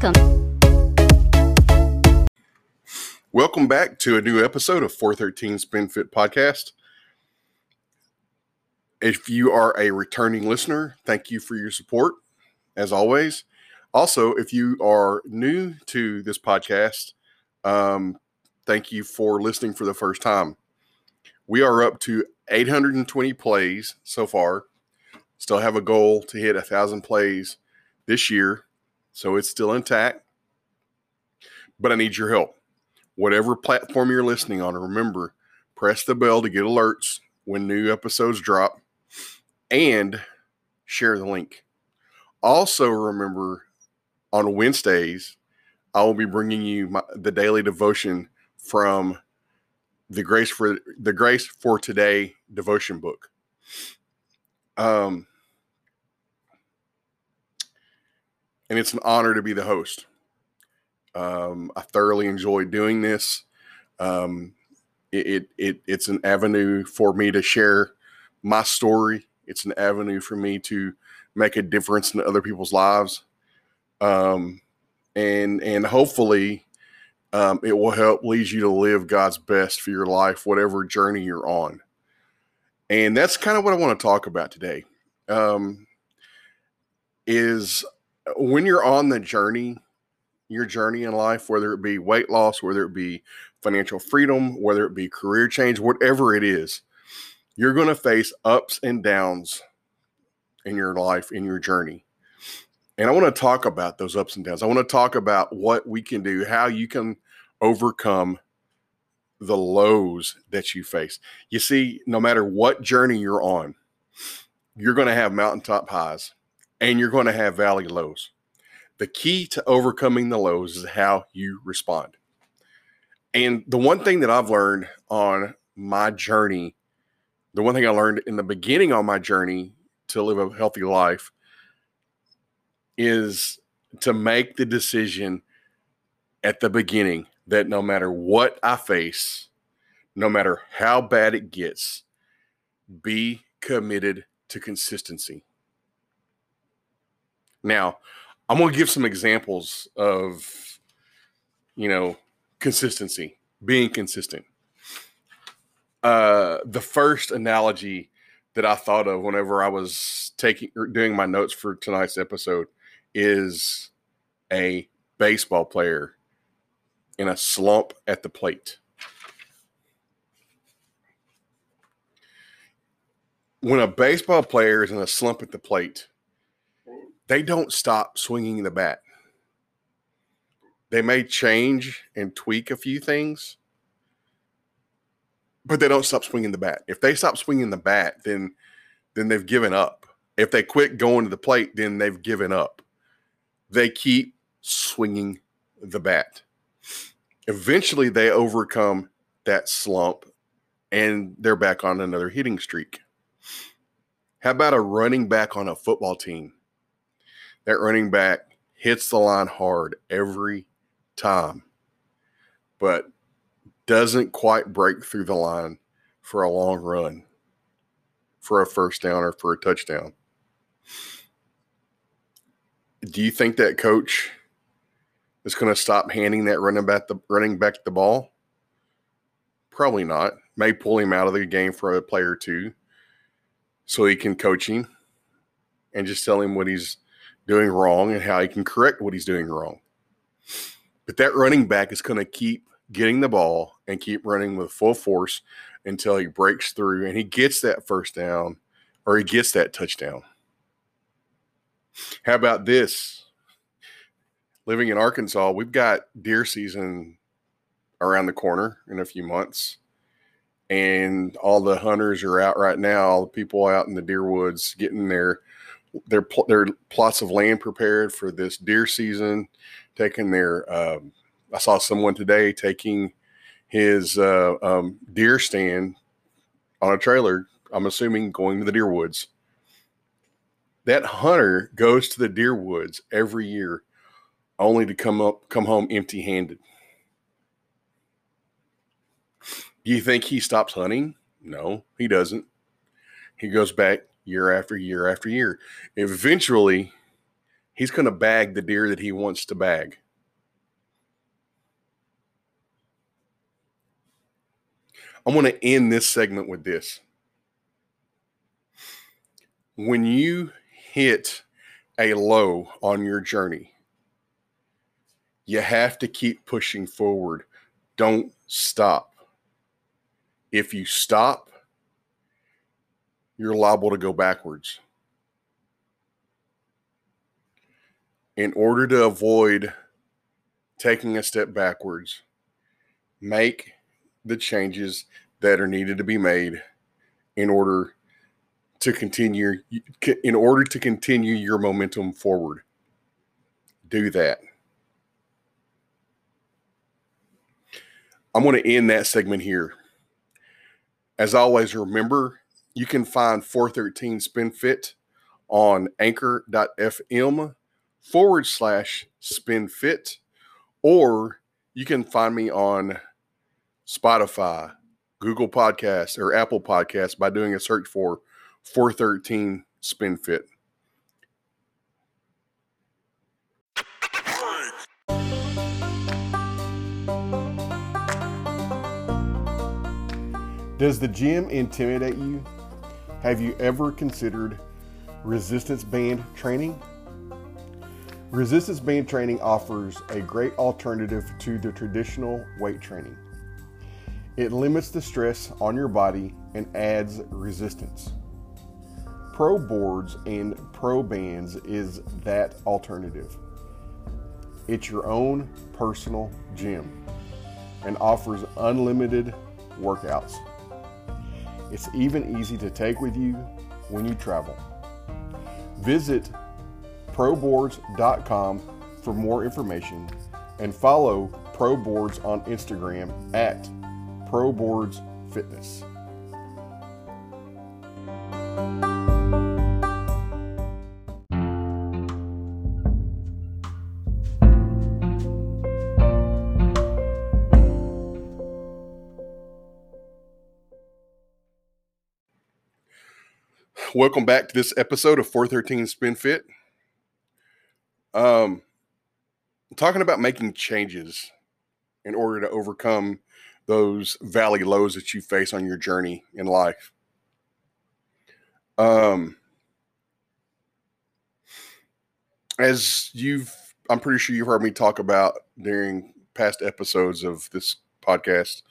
Welcome. Welcome back to a new episode of 413 Spin Fit Podcast. If you are a returning listener, thank you for your support, as always. Also, if you are new to this podcast, um, thank you for listening for the first time. We are up to 820 plays so far. Still have a goal to hit a thousand plays this year, so it's still intact. But I need your help. Whatever platform you're listening on, remember press the bell to get alerts when new episodes drop and share the link. Also, remember on Wednesdays, I will be bringing you my, the daily devotion from the Grace for the Grace for Today devotion book. Um, and it's an honor to be the host. Um, I thoroughly enjoy doing this. Um, it, it, it it's an avenue for me to share my story. It's an avenue for me to make a difference in other people's lives. Um, and and hopefully um, it will help lead you to live God's best for your life, whatever journey you're on. And that's kind of what I want to talk about today. Um, is when you're on the journey, your journey in life, whether it be weight loss, whether it be financial freedom, whether it be career change, whatever it is, you're going to face ups and downs in your life, in your journey. And I want to talk about those ups and downs. I want to talk about what we can do, how you can overcome the lows that you face. You see, no matter what journey you're on, you're going to have mountaintop highs and you're going to have valley lows. The key to overcoming the lows is how you respond. And the one thing that I've learned on my journey, the one thing I learned in the beginning on my journey to live a healthy life is to make the decision at the beginning that no matter what I face, no matter how bad it gets, be committed to consistency. Now, I'm going to give some examples of, you know, consistency, being consistent. Uh, the first analogy that I thought of whenever I was taking or doing my notes for tonight's episode is a baseball player in a slump at the plate. When a baseball player is in a slump at the plate, they don't stop swinging the bat. They may change and tweak a few things, but they don't stop swinging the bat. If they stop swinging the bat, then then they've given up. If they quit going to the plate, then they've given up they keep swinging the bat. Eventually, they overcome that slump and they're back on another hitting streak. How about a running back on a football team? That running back hits the line hard every time, but doesn't quite break through the line for a long run, for a first down or for a touchdown do you think that coach is going to stop handing that running back the running back the ball? Probably not. May pull him out of the game for a player or two, so he can coach him and just tell him what he's doing wrong and how he can correct what he's doing wrong. But that running back is going to keep getting the ball and keep running with full force until he breaks through and he gets that first down or he gets that touchdown. How about this? Living in Arkansas, we've got deer season around the corner in a few months. And all the hunters are out right now, all the people out in the deer woods getting their their their plots of land prepared for this deer season, taking their um, I saw someone today taking his uh, um, deer stand on a trailer. I'm assuming going to the deer woods. That hunter goes to the deer woods every year only to come up come home empty handed do you think he stops hunting? No he doesn't. He goes back year after year after year eventually he's going to bag the deer that he wants to bag. I want to end this segment with this. When you hit a low on your journey, you have to keep pushing forward. Don't stop. If you stop, you're liable to go backwards. In order to avoid taking a step backwards, make the changes that are needed to be made in order to continue in order to continue your momentum forward. Do that. I'm going to end that segment here. As always remember you can find 413 spin fit on anchor.fm forward slash spin fit or you can find me on Spotify, Google Podcasts, or Apple Podcasts by doing a search for 413 Spin Fit. Does the gym intimidate you? Have you ever considered resistance band training? Resistance band training offers a great alternative to the traditional weight training. It limits the stress on your body and adds resistance. Pro boards and pro bands is that alternative. It's your own personal gym and offers unlimited workouts. It's even easy to take with you when you travel. Visit proboards.com for more information and follow ProBoards on Instagram at Pro Boards Fitness. Welcome back to this episode of 413 Spin Fit. Um, talking about making changes in order to overcome those valley lows that you face on your journey in life. Um, as you've, I'm pretty sure you've heard me talk about during past episodes of this podcast,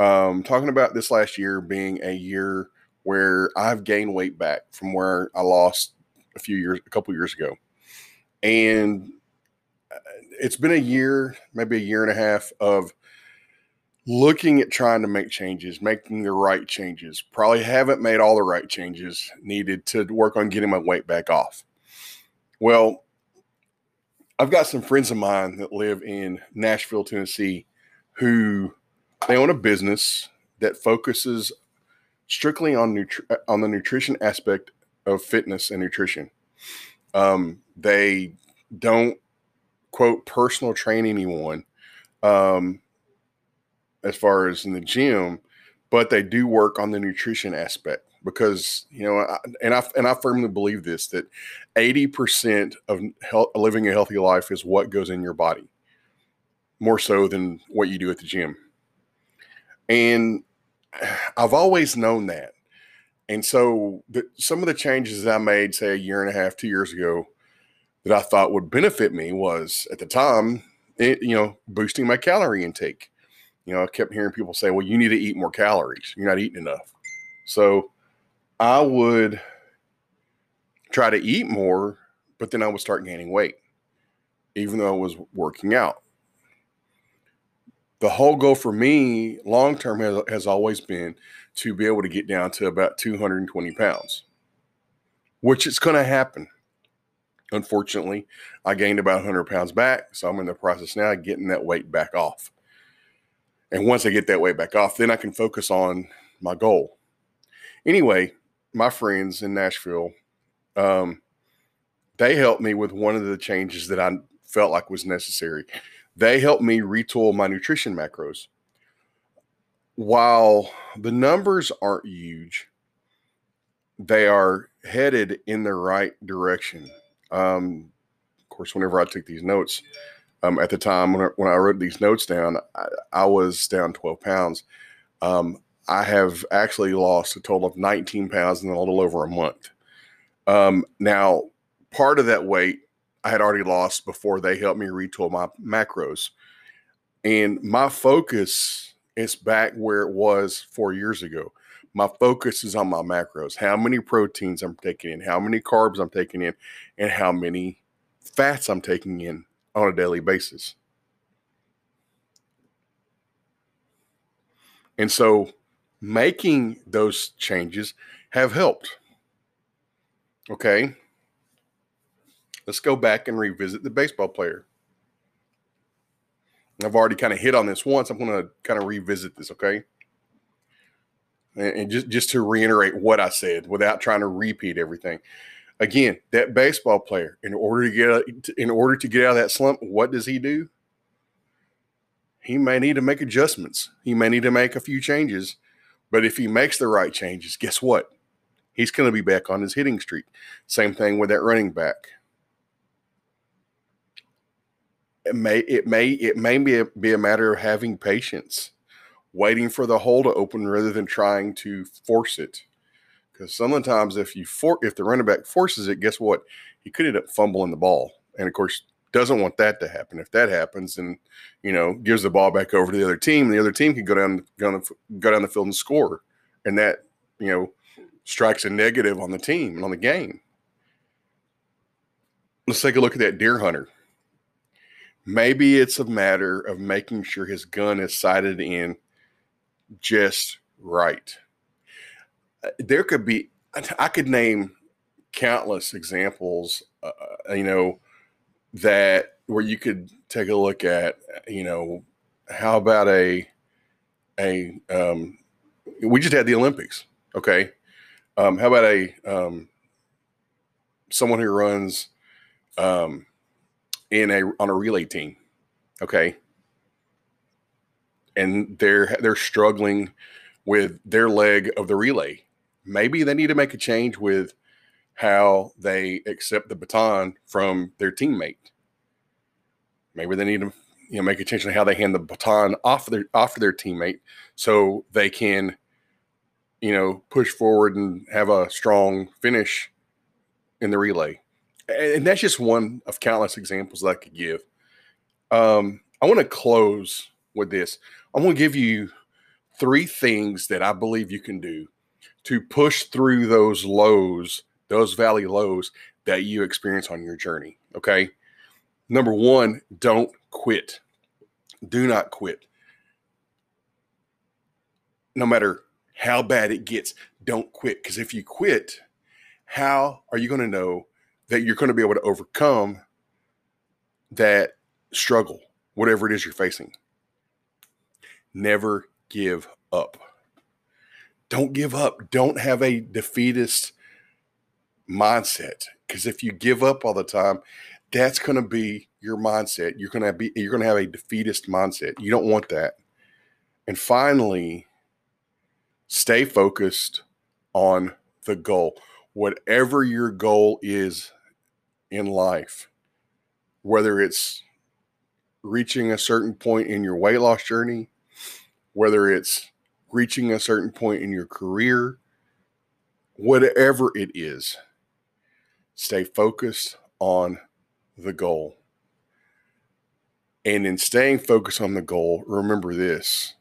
um, talking about this last year being a year where I've gained weight back from where I lost a few years, a couple years ago. And uh, it's been a year, maybe a year and a half of looking at trying to make changes, making the right changes. Probably haven't made all the right changes needed to work on getting my weight back off. Well, I've got some friends of mine that live in Nashville, Tennessee, who they own a business that focuses strictly on nutri- on the nutrition aspect of fitness and nutrition. Um, they don't quote personal train anyone. Um, as far as in the gym, but they do work on the nutrition aspect because you know, and I and I firmly believe this that eighty percent of health, living a healthy life is what goes in your body, more so than what you do at the gym. And I've always known that, and so the, some of the changes I made, say a year and a half, two years ago, that I thought would benefit me was at the time, it, you know, boosting my calorie intake you know, I kept hearing people say, well, you need to eat more calories. You're not eating enough. So I would try to eat more, but then I would start gaining weight, even though I was working out. The whole goal for me long term has, has always been to be able to get down to about 220 pounds, which is going to happen. Unfortunately, I gained about 100 pounds back. So I'm in the process now of getting that weight back off. And once I get that weight back off, then I can focus on my goal. Anyway, my friends in Nashville, um, they helped me with one of the changes that I felt like was necessary. They helped me retool my nutrition macros. While the numbers aren't huge, they are headed in the right direction. Um, Of course, whenever I took these notes, um, at the time when I, when I wrote these notes down, I, I was down 12 pounds. Um, I have actually lost a total of 19 pounds in a little over a month. Um, now, part of that weight I had already lost before they helped me retool my macros. And my focus is back where it was four years ago. My focus is on my macros, how many proteins I'm taking in, how many carbs I'm taking in, and how many fats I'm taking in on a daily basis. And so making those changes have helped. Okay. Let's go back and revisit the baseball player. I've already kind of hit on this once. I'm going to kind of revisit this, okay? And, just just to reiterate what I said without trying to repeat everything. Again, that baseball player, in order to get in order to get out of that slump, what does he do? He may need to make adjustments. He may need to make a few changes. But if he makes the right changes, guess what? He's going to be back on his hitting streak. Same thing with that running back. It may it may it may be a, be a matter of having patience, waiting for the hole to open rather than trying to force it. Because sometimes if you for if the running back forces it, guess what? He could end up fumbling the ball, and of course doesn't want that to happen. If that happens, and you know gives the ball back over to the other team, the other team can go down go down, go down the field and score, and that you know strikes a negative on the team and on the game. Let's take a look at that deer hunter. Maybe it's a matter of making sure his gun is sighted in just right. Uh, there could be, I could name countless examples, uh, uh, you know, that where you could take a look at, you know, how about a, a, um, we just had the Olympics. Okay. Um, how about a, um, someone who runs, um, in a on a relay team. Okay. And they're they're struggling with their leg of the relay. Maybe they need to make a change with how they accept the baton from their teammate. Maybe they need to you know make a change in how they hand the baton off their off their teammate so they can you know push forward and have a strong finish in the relay and that's just one of countless examples that I could give. Um, I want to close with this. I'm going to give you three things that I believe you can do to push through those lows, those valley lows that you experience on your journey. Okay. Number one, don't quit. Do not quit. No matter how bad it gets, don't quit. Because if you quit, how are you going to know that you're going to be able to overcome that struggle, whatever it is you're facing. Never give up. Don't give up. Don't have a defeatist mindset because if you give up all the time, that's going to be your mindset. You're going to be you're going to have a defeatist mindset. You don't want that. And finally, stay focused on the goal. Whatever your goal is in life, whether it's reaching a certain point in your weight loss journey, whether it's reaching a certain point in your career, whatever it is, stay focused on the goal. And in staying focused on the goal, remember this.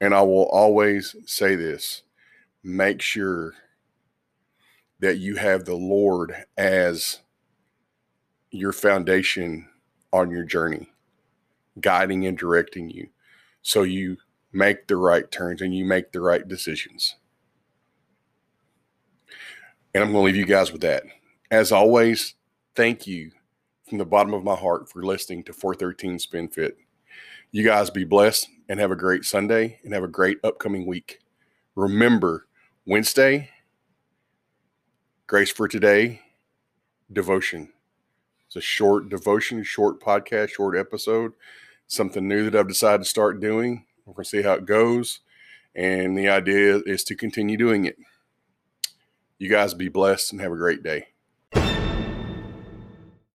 And I will always say this make sure that you have the Lord as your foundation on your journey, guiding and directing you so you make the right turns and you make the right decisions. And I'm going to leave you guys with that. As always, thank you from the bottom of my heart for listening to 413 Spin Fit. You guys be blessed and have a great Sunday and have a great upcoming week. Remember, Wednesday, Grace for today, devotion. It's a short devotion, short podcast, short episode. Something new that I've decided to start doing. We're going to see how it goes. And the idea is to continue doing it. You guys be blessed and have a great day.